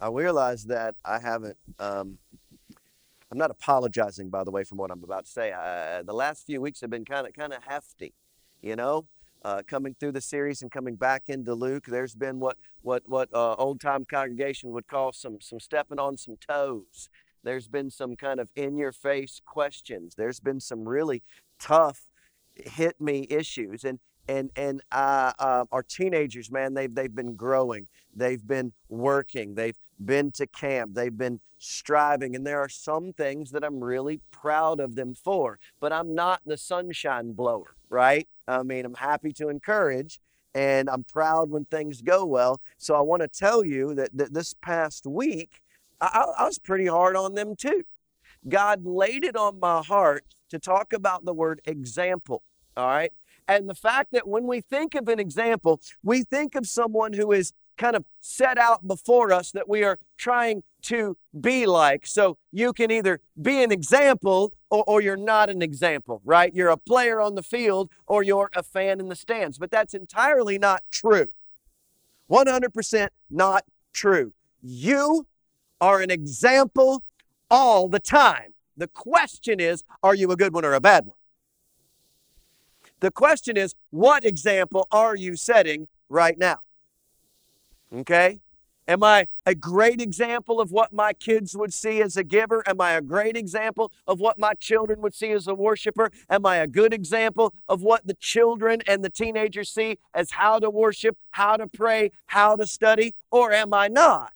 I realize that I haven't. Um, I'm not apologizing, by the way, from what I'm about to say. Uh, the last few weeks have been kind of kind of hefty, you know. Uh, coming through the series and coming back into Luke, there's been what what what uh, old time congregation would call some some stepping on some toes. There's been some kind of in your face questions. There's been some really tough hit me issues, and and and uh, uh, our teenagers, man, they've they've been growing, they've been working, they've been to camp, they've been striving, and there are some things that I'm really proud of them for. But I'm not the sunshine blower, right? I mean, I'm happy to encourage, and I'm proud when things go well. So I want to tell you that, that this past week, I, I was pretty hard on them too. God laid it on my heart to talk about the word example. All right. And the fact that when we think of an example, we think of someone who is kind of set out before us that we are trying to be like. So you can either be an example or, or, you're not an example, right? You're a player on the field or you're a fan in the stands. But that's entirely not true. 100% not true. You are an example all the time. The question is, are you a good one or a bad one? The question is, what example are you setting right now? Okay? Am I a great example of what my kids would see as a giver? Am I a great example of what my children would see as a worshiper? Am I a good example of what the children and the teenagers see as how to worship, how to pray, how to study? Or am I not?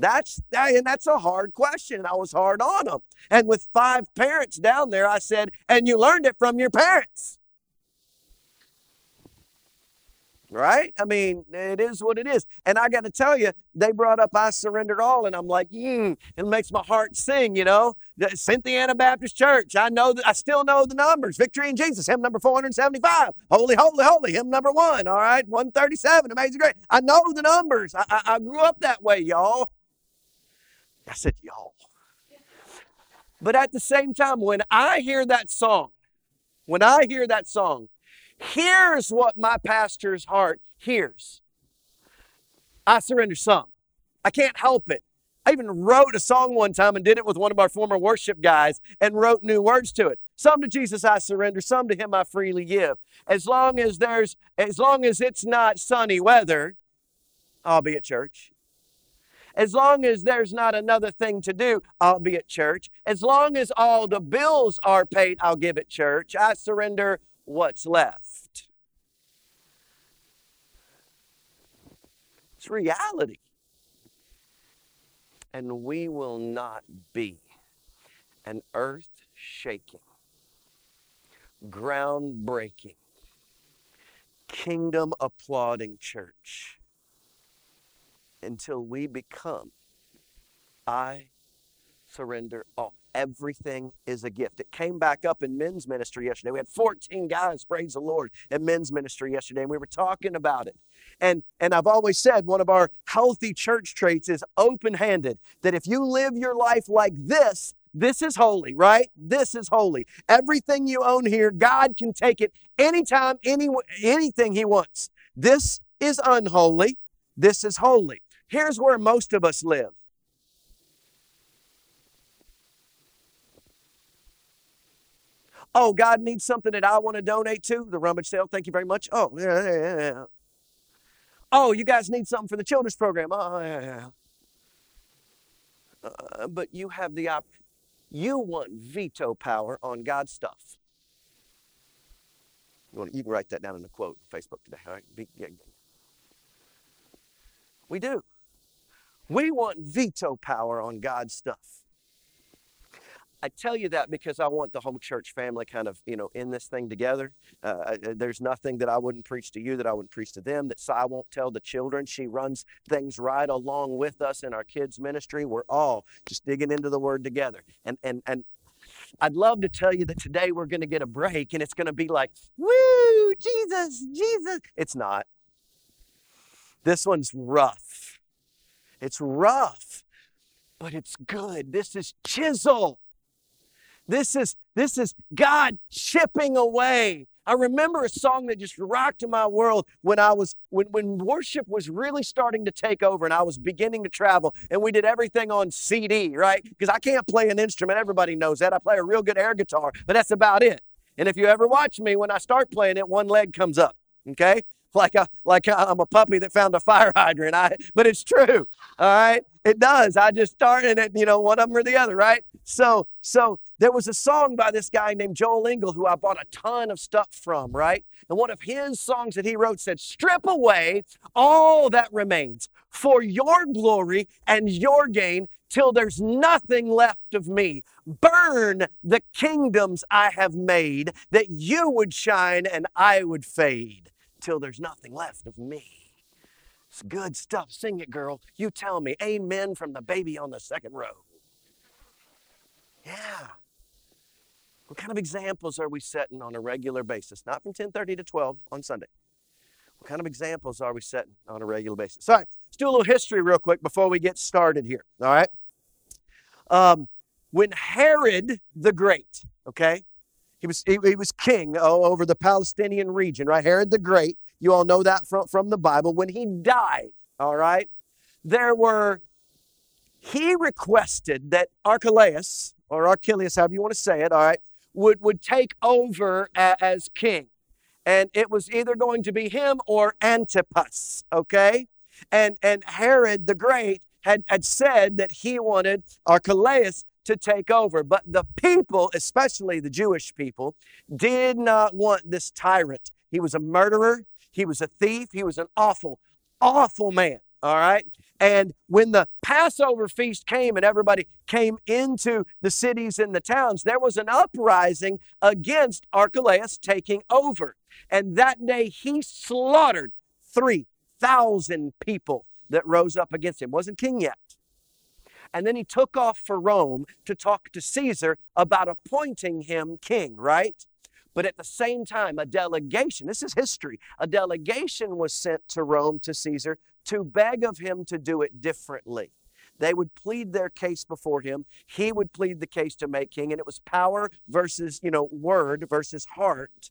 That's and that's a hard question. I was hard on them. And with five parents down there, I said, and you learned it from your parents. Right? I mean, it is what it is. And I got to tell you, they brought up I surrendered all, and I'm like, mm, it makes my heart sing, you know. The Cynthiana Baptist Church. I know that I still know the numbers. Victory in Jesus, hymn number 475. Holy, holy, holy, hymn number one. All right, 137. Amazing Grace. I know the numbers. I, I, I grew up that way, y'all. I said, y'all. But at the same time, when I hear that song, when I hear that song, here's what my pastor's heart hears. I surrender some. I can't help it. I even wrote a song one time and did it with one of our former worship guys and wrote new words to it. Some to Jesus I surrender, some to him I freely give. As long as there's as long as it's not sunny weather, I'll be at church. As long as there's not another thing to do, I'll be at church. As long as all the bills are paid, I'll give at church. I surrender what's left. It's reality. And we will not be an earth shaking, ground breaking, kingdom applauding church until we become I surrender all. Everything is a gift. It came back up in men's ministry yesterday. We had 14 guys, praise the Lord, in men's ministry yesterday, and we were talking about it. And, and I've always said one of our healthy church traits is open handed, that if you live your life like this, this is holy, right? This is holy. Everything you own here, God can take it anytime, any, anything He wants. This is unholy. This is holy. Here's where most of us live. Oh, God needs something that I want to donate to the rummage sale. Thank you very much. Oh, yeah, yeah, yeah. Oh, you guys need something for the children's program. Oh, yeah, yeah. Uh, but you have the op. You want veto power on God's stuff. You, want, you can write that down in a quote on Facebook today. All right. We do. We want veto power on God's stuff. I tell you that because I want the whole church family kind of, you know, in this thing together. Uh, there's nothing that I wouldn't preach to you that I wouldn't preach to them, that I won't tell the children. She runs things right along with us in our kids' ministry. We're all just digging into the word together. And, and, and I'd love to tell you that today we're going to get a break and it's going to be like, woo, Jesus, Jesus. It's not. This one's rough. It's rough, but it's good. This is chisel. This is this is God chipping away I remember a song that just rocked my world when I was when when worship was really starting to take over and I was beginning to travel and we did everything on CD, right? Because I can't play an instrument. Everybody knows that. I play a real good air guitar, but that's about it. And if you ever watch me, when I start playing it, one leg comes up. Okay, like a, like I'm a puppy that found a fire hydrant. I, but it's true. All right, it does. I just started it. You know, one of them or the other, right? So, so there was a song by this guy named Joel Engel who I bought a ton of stuff from, right? And one of his songs that he wrote said, "Strip away all that remains for your glory and your gain." Till there's nothing left of me. Burn the kingdoms I have made, that you would shine and I would fade, till there's nothing left of me. It's good stuff. Sing it, girl. You tell me. Amen from the baby on the second row. Yeah. What kind of examples are we setting on a regular basis? Not from 10:30 to 12 on Sunday. What kind of examples are we setting on a regular basis? All right, let's do a little history real quick before we get started here. All right. Um, when Herod the Great, okay, he was he, he was king over the Palestinian region, right? Herod the Great. You all know that from from the Bible. When he died, all right, there were. He requested that Archelaus, or Archelaus, however you want to say it, all right, would, would take over as king. And it was either going to be him or Antipas, okay? And, and Herod the Great had, had said that he wanted Archelaus to take over. But the people, especially the Jewish people, did not want this tyrant. He was a murderer, he was a thief, he was an awful, awful man. All right. And when the Passover feast came and everybody came into the cities and the towns, there was an uprising against Archelaus taking over. And that day he slaughtered 3,000 people that rose up against him. Wasn't king yet. And then he took off for Rome to talk to Caesar about appointing him king, right? But at the same time, a delegation, this is history, a delegation was sent to Rome to Caesar to beg of him to do it differently. They would plead their case before him. He would plead the case to make king, and it was power versus, you know, word versus heart.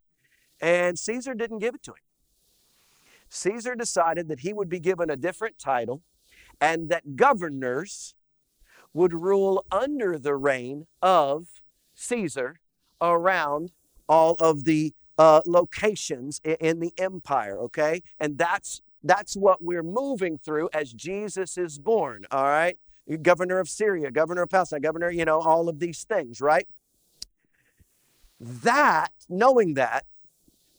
And Caesar didn't give it to him. Caesar decided that he would be given a different title and that governors would rule under the reign of Caesar around all of the uh, locations in the empire, okay? And that's that's what we're moving through as Jesus is born, all right? Governor of Syria, governor of Palestine, governor, you know, all of these things, right? That, knowing that,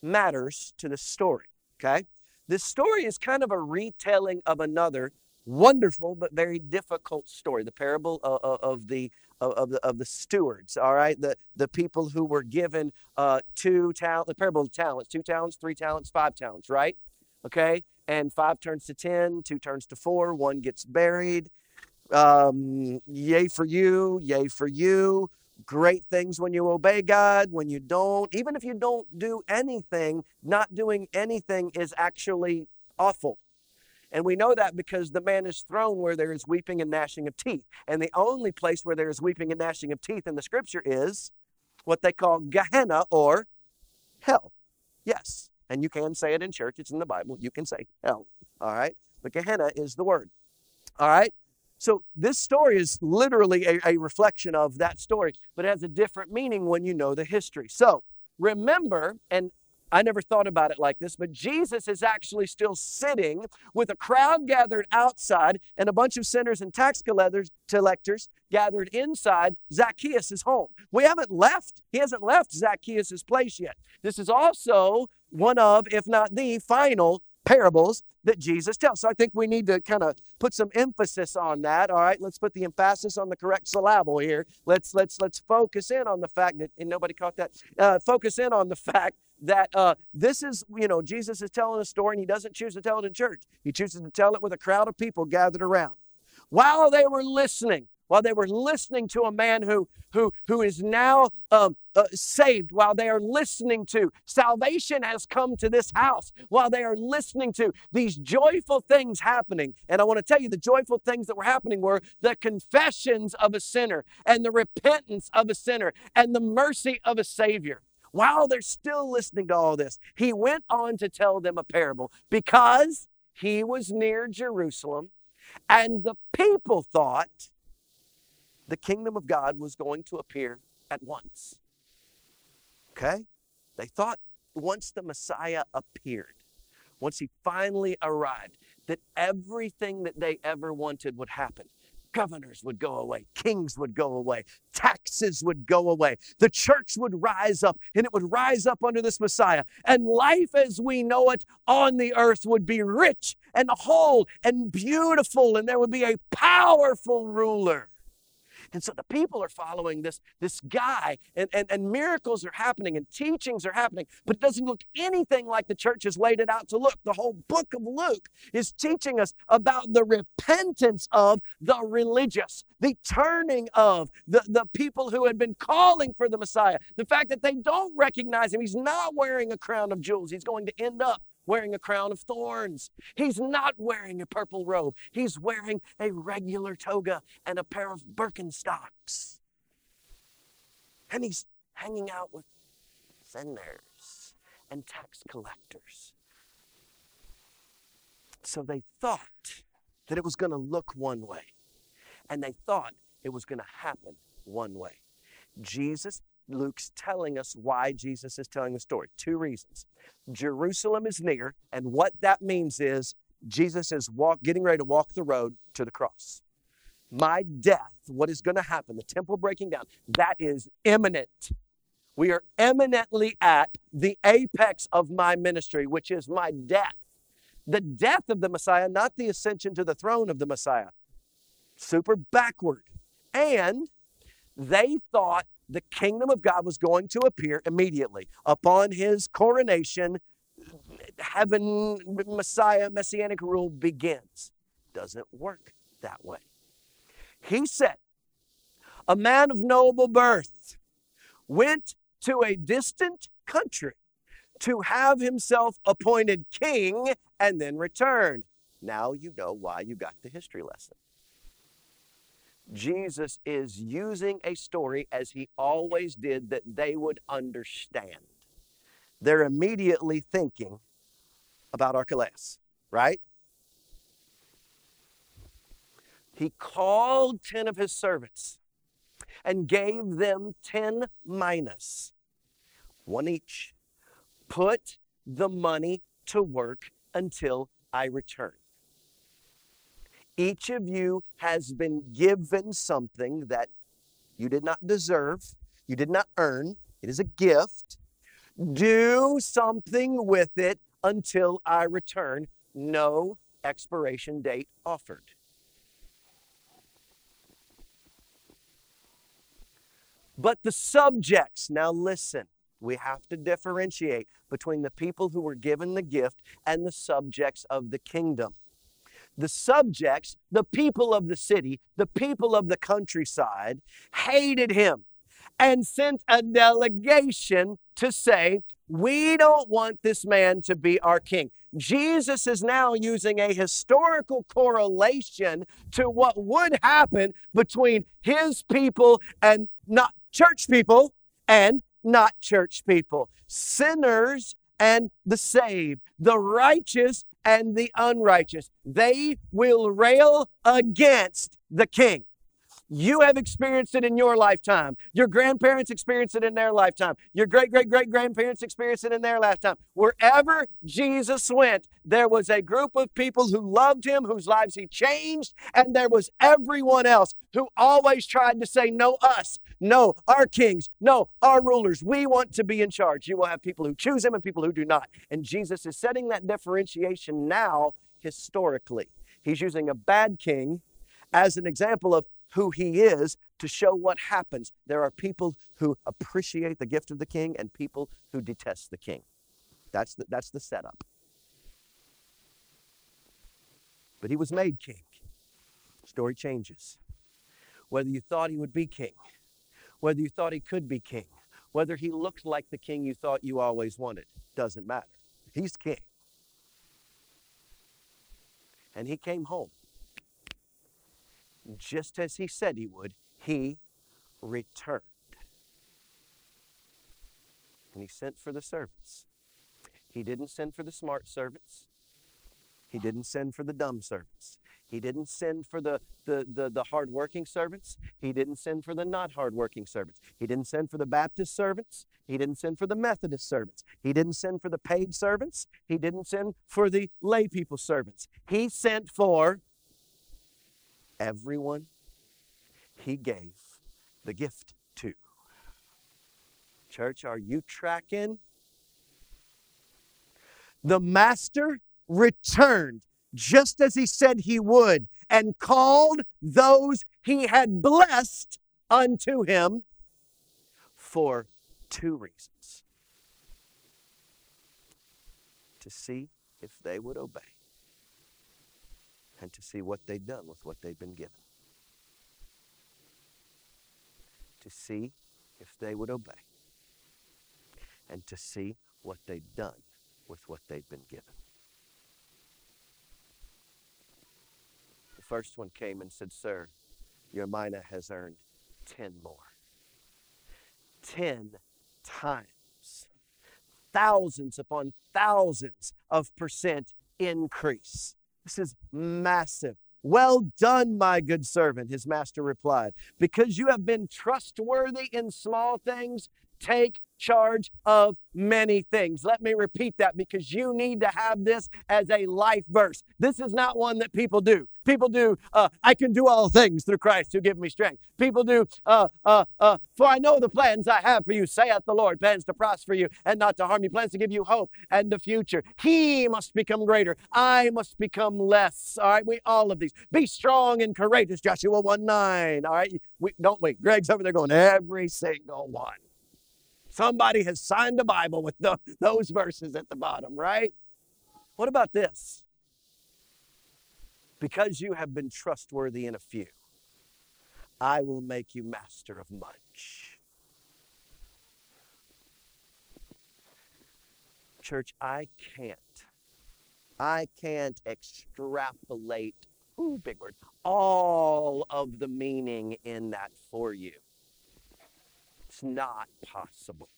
matters to the story, okay? This story is kind of a retelling of another wonderful but very difficult story the parable of, of the of, the of the stewards all right the the people who were given uh two talents the parable of talents two talents three talents five talents right okay and five turns to 10, two turns to four, one gets buried. Um, yay for you, yay for you. Great things when you obey God, when you don't. Even if you don't do anything, not doing anything is actually awful. And we know that because the man is thrown where there is weeping and gnashing of teeth. And the only place where there is weeping and gnashing of teeth in the scripture is what they call Gehenna or hell. Yes. And you can say it in church, it's in the Bible. You can say hell. All right? But Gehenna is the word. All right? So this story is literally a, a, reflection of that story, but it has a different meaning when you know the history. So remember, and I never thought about it like this, but Jesus is actually still sitting with a crowd gathered outside and a bunch of sinners and tax collectors gathered inside Zacchaeus' home. We haven't left, he hasn't left Zacchaeus' place yet. This is also one of, if not the final parables that Jesus tells. So I think we need to kind of put some emphasis on that. All right, let's put the emphasis on the correct syllable here. Let's let's let's focus in on the fact that and nobody caught that. Uh, focus in on the fact that uh, this is you know Jesus is telling a story and he doesn't choose to tell it in church. He chooses to tell it with a crowd of people gathered around. While they were listening, while they were listening to a man who, who, who is now um, uh, saved, while they are listening to salvation has come to this house, while they are listening to these joyful things happening. And I want to tell you the joyful things that were happening were the confessions of a sinner and the repentance of a sinner and the mercy of a Savior. While they're still listening to all this, he went on to tell them a parable because he was near Jerusalem and the people thought the kingdom of God was going to appear at once. Okay? They thought once the Messiah appeared, once he finally arrived, that everything that they ever wanted would happen governors would go away, kings would go away, taxes would go away, the church would rise up, and it would rise up under this Messiah. And life as we know it on the earth would be rich and whole and beautiful, and there would be a powerful ruler. And so the people are following this, this guy, and, and, and miracles are happening and teachings are happening, but it doesn't look anything like the church has laid it out to look. The whole book of Luke is teaching us about the repentance of the religious, the turning of the, the people who had been calling for the Messiah, the fact that they don't recognize him. He's not wearing a crown of jewels, he's going to end up wearing a crown of thorns. He's not wearing a purple robe. He's wearing a regular toga and a pair of Birkenstocks. And he's hanging out with sinners and tax collectors. So they thought that it was going to look one way, and they thought it was going to happen one way. Jesus Luke's telling us why Jesus is telling the story. Two reasons. Jerusalem is near, and what that means is Jesus is walk, getting ready to walk the road to the cross. My death, what is going to happen, the temple breaking down, that is imminent. We are eminently at the apex of my ministry, which is my death. The death of the Messiah, not the ascension to the throne of the Messiah. Super backward. And they thought the kingdom of God was going to appear immediately upon his coronation. Heaven, Messiah, messianic rule begins. Doesn't work that way. He said, A man of noble birth went to a distant country to have himself appointed king and then return. Now you know why you got the history lesson. Jesus is using a story as he always did that they would understand. They're immediately thinking about Archelaus, right? He called 10 of his servants and gave them 10 one each. Put the money to work until I return. Each of you has been given something that you did not deserve, you did not earn. It is a gift. Do something with it until I return. No expiration date offered. But the subjects, now listen, we have to differentiate between the people who were given the gift and the subjects of the kingdom the subjects, the people of the city, the people of the countryside, hated him and sent a delegation to say, We don't want this man to be our king. Jesus is now using a historical correlation to what would happen between his people and not church people and not church people, sinners and the saved, the righteous and the unrighteous. They will rail against the king. You have experienced it in your lifetime. Your grandparents experienced it in their lifetime. Your great great great grandparents experienced it in their lifetime. Wherever Jesus went, there was a group of people who loved him, whose lives he changed, and there was everyone else who always tried to say, No, us, no, our kings, no, our rulers. We want to be in charge. You will have people who choose him and people who do not. And Jesus is setting that differentiation now historically. He's using a bad king as an example of who he is to show what happens. There are people who appreciate the gift of the king and people who detest the king. That's the, that's the setup. But he was made king. Story changes. Whether you thought he would be king, whether you thought he could be king, whether he looked like the king you thought you always wanted, doesn't matter. He's king. And he came home just as he said he would, he returned. and he sent for the servants. He didn't send for the smart servants. He didn't send for the dumb servants. He didn't send for the, the, the, the hardworking servants. He didn't send for the not hardworking servants. He didn't send for the Baptist servants. He didn't send for the Methodist servants. He didn't send for the paid servants. He didn't send for the lay people servants. He sent for everyone he gave the gift to. Church, are you tracking? The master returned just as he said he would and called those he had blessed unto him for two reasons to see if they would obey and to see what they'd done with what they'd been given. To see if they would obey and to see what they'd done with what they'd been given. The first one came and said, Sir, your mina has earned 10 more. 10 times. Thousands upon thousands of percent increase. This is massive. Well done, my good servant, his master replied. Because you have been trustworthy in small things, take charge of many things. Let me repeat that because you need to have this as a life verse. This is not one that people do. People do, uh, I can do all things through Christ who give me strength. People do, uh, uh, uh, for I know the plans I have for you, saith the Lord, plans to prosper you and not to harm you, plans to give you hope and the future. He must become greater. I must become less. All right, we all of these. Be strong and courageous, Joshua 1 9. All right, we, don't wait. Greg's over there going, every single one. Somebody has signed the Bible with the, those verses at the bottom, right? What about this? Because you have been trustworthy in a few, I will make you master of much. Church, I can't. I can't extrapolate, ooh, big word, all of the meaning in that for you. Not possible.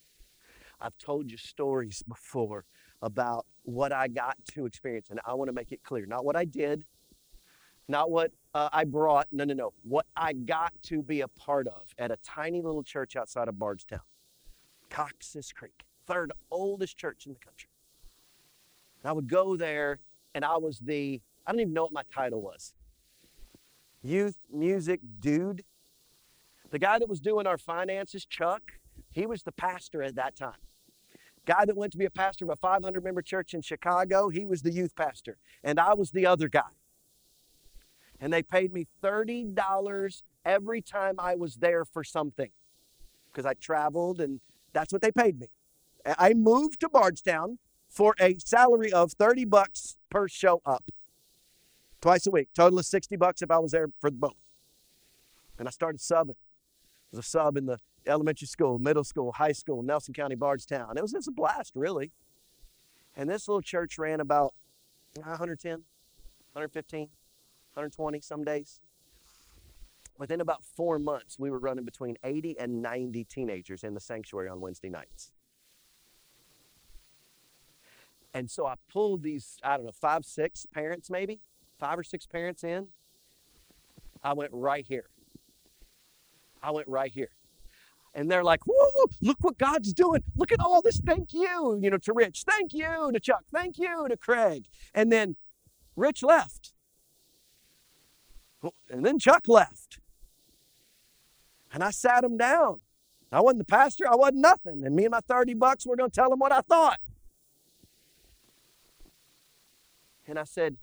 I've told you stories before about what I got to experience, and I want to make it clear not what I did, not what uh, I brought, no, no, no, what I got to be a part of at a tiny little church outside of Bardstown, Cox's Creek, third oldest church in the country. And I would go there, and I was the, I don't even know what my title was youth music dude the guy that was doing our finances, Chuck, he was the pastor at that time. Guy that went to be a pastor of a 500 member church in Chicago, he was the youth pastor. And I was the other guy. And they paid me $30 every time I was there for something because I traveled and that's what they paid me. I moved to Bardstown for a salary of 30 bucks per show up. Twice a week. Total of 60 bucks if I was there for both. And I started subbing was a sub in the elementary school, middle school, high school, Nelson County, Bardstown. It was, just a blast, really. And this little church ran about uh, 110, 115, 120 some days. Within about four months, we were running between 80 and 90 teenagers in the sanctuary on Wednesday nights. And so I pulled these, I don't know, five, six parents maybe, five or six parents in. I went right here. I went right here. And they're like, whoa, look what God's doing. Look at all this. Thank you, you know, to Rich. Thank you to Chuck. Thank you to Craig. And then Rich left. And then Chuck left. And I sat him down. I wasn't the pastor, I wasn't nothing. And me and my 30 bucks were going to tell him what I thought. And I said,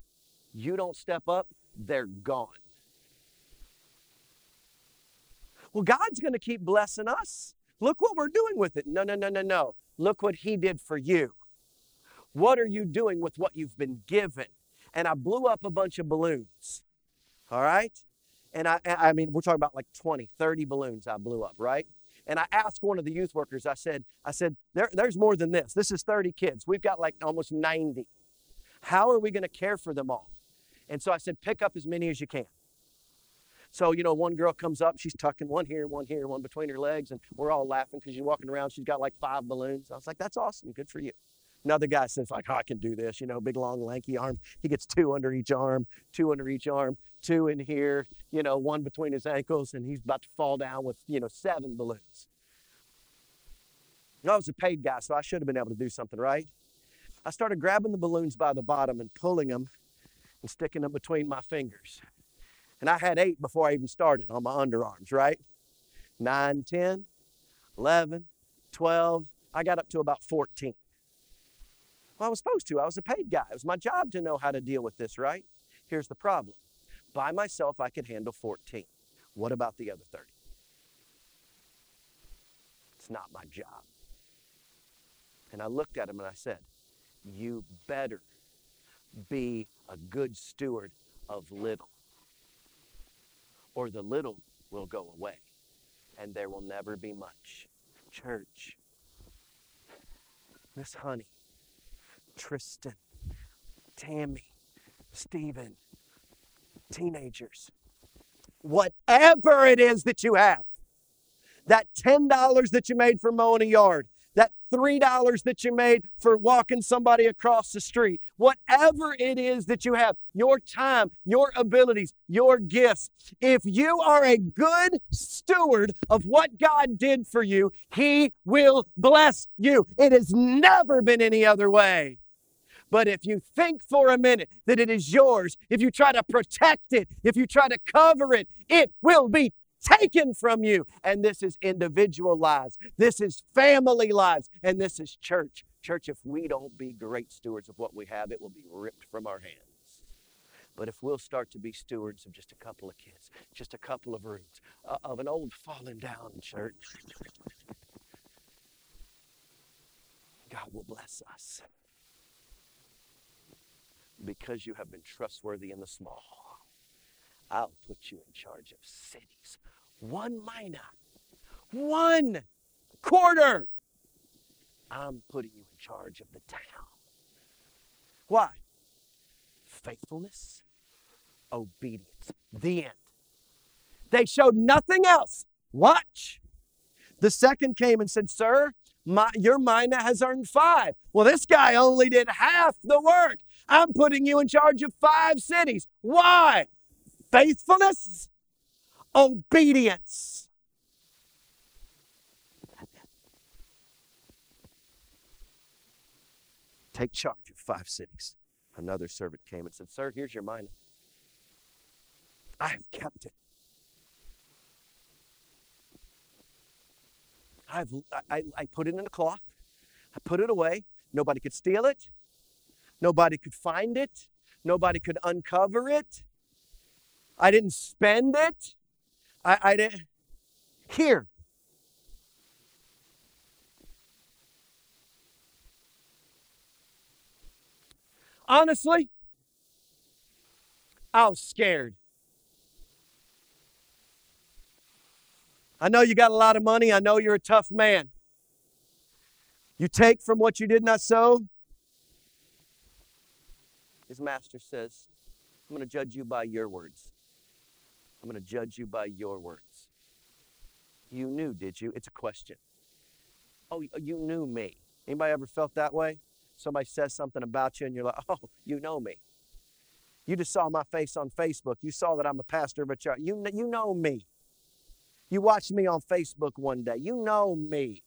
You don't step up, they're gone. Well, God's going to keep blessing us. Look what we're doing with it. No, no, no, no, no. Look what He did for you. What are you doing with what you've been given? And I blew up a bunch of balloons. All right? And I, I mean, we're talking about like 20, 30 balloons I blew up, right? And I asked one of the youth workers, I said, I said, there, there's more than this. This is 30 kids. We've got like almost 90. How are we going to care for them all? And so I said, pick up as many as you can. So, you know, one girl comes up, she's tucking one here, one here, one between her legs, and we're all laughing because she's walking around. She's got like five balloons. I was like, that's awesome. Good for you. Another guy says, like, oh, I can do this, you know, big, long, lanky arm. He gets two under each arm, two under each arm, two in here, you know, one between his ankles, and he's about to fall down with, you know, seven balloons. I was a paid guy, so I should have been able to do something, right? I started grabbing the balloons by the bottom and pulling them and sticking them between my fingers. And I had eight before I even started on my underarms, right? Nine, 10, 11, 12. I got up to about 14. Well, I was supposed to. I was a paid guy. It was my job to know how to deal with this, right? Here's the problem by myself, I could handle 14. What about the other 30? It's not my job. And I looked at him and I said, You better be a good steward of little, or the little will go away and there will never be much. Church, Miss Honey, Tristan, Tammy, Stephen, teenagers, whatever it is that you have, that $10 that you made for mowing a yard, $3 that you made for walking somebody across the street, whatever it is that you have, your time, your abilities, your gifts, if you are a good steward of what God did for you, He will bless you. It has never been any other way. But if you think for a minute that it is yours, if you try to protect it, if you try to cover it, it will be taken from you. And this is individual lives, this is family lives, and this is church. Church, if we don't be great stewards of what we have, it will be ripped from our hands. But if we'll start to be stewards of just a couple of kids, just a couple of rooms, uh, of an old fallen down church, God will bless us because you have been trustworthy in the small. I'll put you in charge of cities. One mina, one quarter. I'm putting you in charge of the town. Why? Faithfulness, obedience. The end. They showed nothing else. Watch. The second came and said, Sir, my, your mina has earned five. Well, this guy only did half the work. I'm putting you in charge of five cities. Why? Faithfulness, obedience. Take charge of five cities. Another servant came and said, Sir, here's your mina. I have kept it. I've, I, I put it in a cloth. I put it away. Nobody could steal it. Nobody could find it. Nobody could uncover it. I didn't spend it. I, I didn't. Here. Honestly, I was scared. I know you got a lot of money. I know you're a tough man. You take from what you did not sow. His master says, I'm going to judge you by your words. I'm going to judge you by your words. You knew, did you? It's a question. Oh, you knew me. Anybody ever felt that way? Somebody says something about you and you're like, oh, you know me. You just saw my face on Facebook. You saw that I'm a pastor of a church. You, you know me. You watched me on Facebook one day. You know me.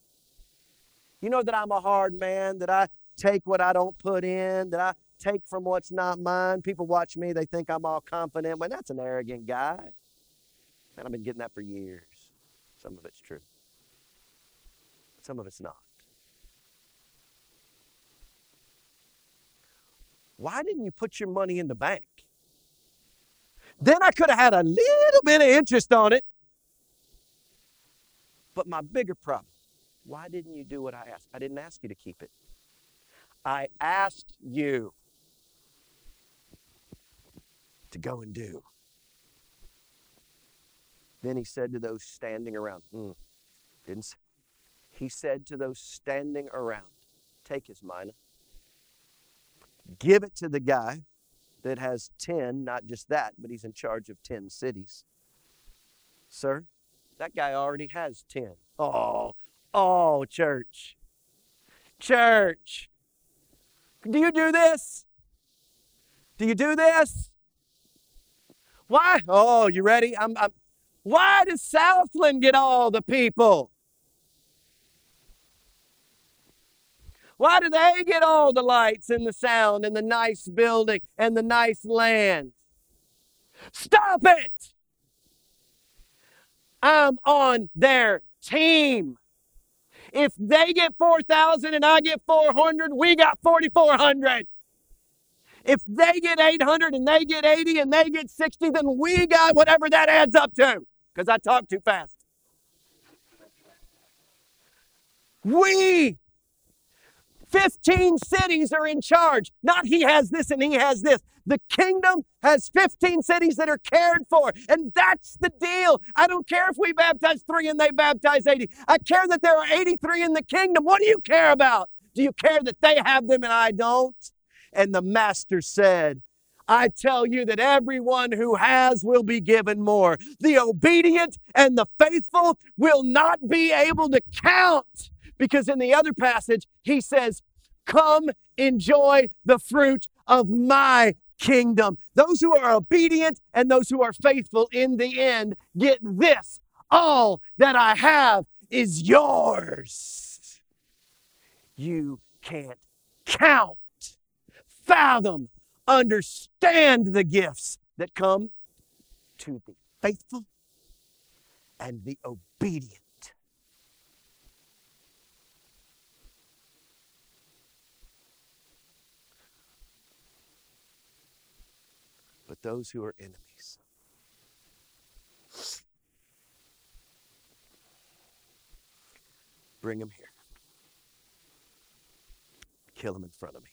You know that I'm a hard man, that I take what I don't put in, that I take from what's not mine. People watch me, they think I'm all confident. Well, that's an arrogant guy. And I've been getting that for years. Some of it's true, some of it's not. Why didn't you put your money in the bank? Then I could have had a little bit of interest on it. But my bigger problem, why didn't you do what I asked? I didn't ask you to keep it. I asked you to go and do. Then he said to those standing around, mm, didn't say, he said to those standing around, take his mina, give it to the guy that has 10, not just that, but he's in charge of 10 cities. Sir, that guy already has 10. Oh, oh, church. Church. Do you do this? Do you do this? Why? Oh, you ready? I'm, I'm why does Southland get all the people? Why do they get all the lights and the sound and the nice building and the nice land? Stop it! I'm on their team. If they get 4,000 and I get 400, we got 4,400. If they get 800 and they get 80 and they get 60, then we got whatever that adds up to because I talk too fast. We 15 cities are in charge. Not he has this and he has this. The kingdom has 15 cities that are cared for. And that's the deal. I don't care if we baptize three and they baptize 80. I care that there are 83 in the kingdom. What do you care about? Do you care that they have them and I don't? And the master said, I tell you that everyone who has will be given more. The obedient and the faithful will not be able to count. Because in the other passage, he says, Come enjoy the fruit of my kingdom. Those who are obedient and those who are faithful in the end get this. All that I have is yours. You can't count, fathom, understand the gifts that come to the faithful and the obedient. But those who are enemies, bring them here. Kill them in front of me.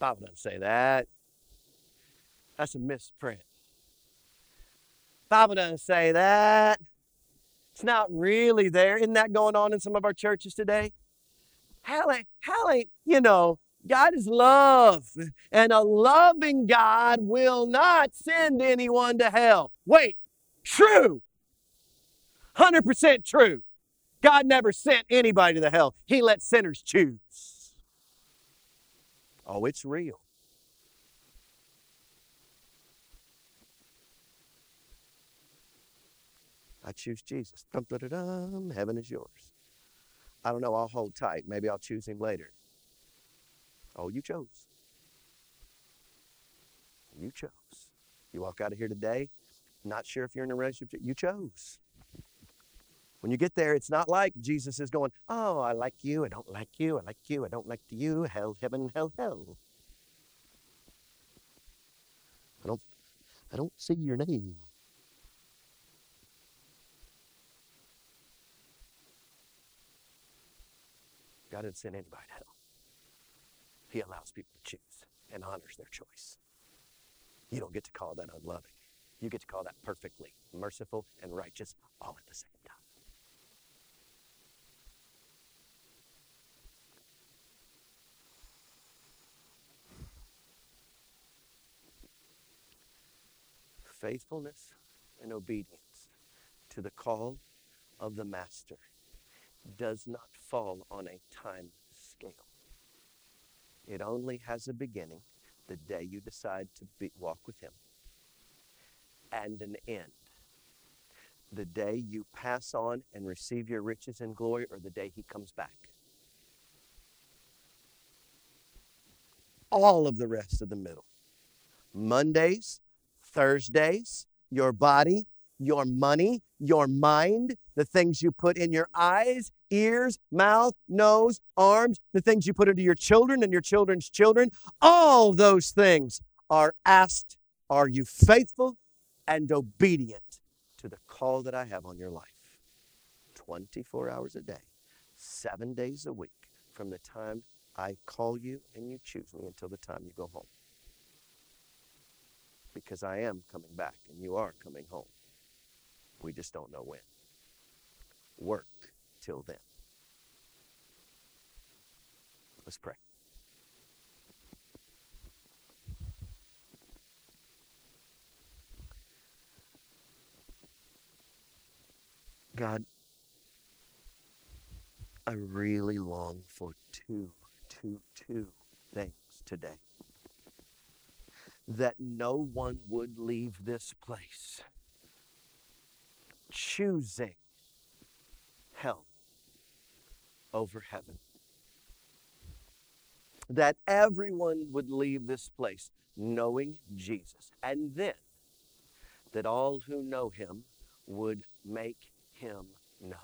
Bible doesn't say that. That's a misprint. Bible doesn't say that. It's not really there. Isn't that going on in some of our churches today? Hell ain't, hell ain't, you know, God is love. And a loving God will not send anyone to hell. Wait, true. 100% true. God never sent anybody to the hell. He let sinners choose. Oh, it's real. I choose Jesus. Dum, dum, dum, Heaven is yours. I don't know. I'll hold tight. Maybe I'll choose him later. Oh, you chose. You chose. You walk out of here today, not sure if you're in a relationship. You chose. When you get there, it's not like Jesus is going, Oh, I like you, I don't like you, I like you, I don't like you, hell, heaven, hell, hell. I don't I don't see your name. God didn't send anybody to hell. He allows people to choose and honors their choice. You don't get to call that unloving. You get to call that perfectly merciful and righteous all at the same time. Faithfulness and obedience to the call of the Master does not fall on a time scale. It only has a beginning the day you decide to be, walk with Him and an end the day you pass on and receive your riches and glory or the day He comes back. All of the rest of the middle. Mondays Thursdays, your body, your money, your mind, the things you put in your eyes, ears, mouth, nose, arms, the things you put into your children and your children's children, all those things are asked Are you faithful and obedient to the call that I have on your life? 24 hours a day, seven days a week, from the time I call you and you choose me until the time you go home because I am coming back and you are coming home. We just don't know when. Work till then. Let's pray. God, I really long for two, two, two things today. That no one would leave this place choosing hell over heaven. That everyone would leave this place knowing Jesus. And then that all who know him would make him known.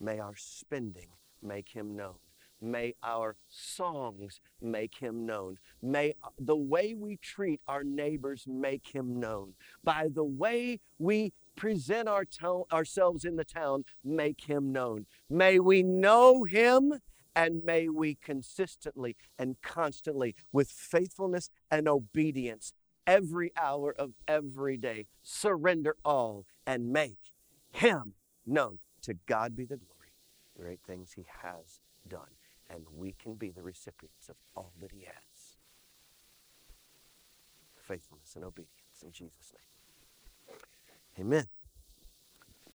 May our spending make him known. May our songs make him known. May the way we treat our neighbors make him known. By the way we present our to- ourselves in the town, make him known. May we know him and may we consistently and constantly, with faithfulness and obedience, every hour of every day, surrender all and make him known. To God be the glory, great things he has done. And we can be the recipients of all that he has. Faithfulness and obedience in Jesus' name. Amen.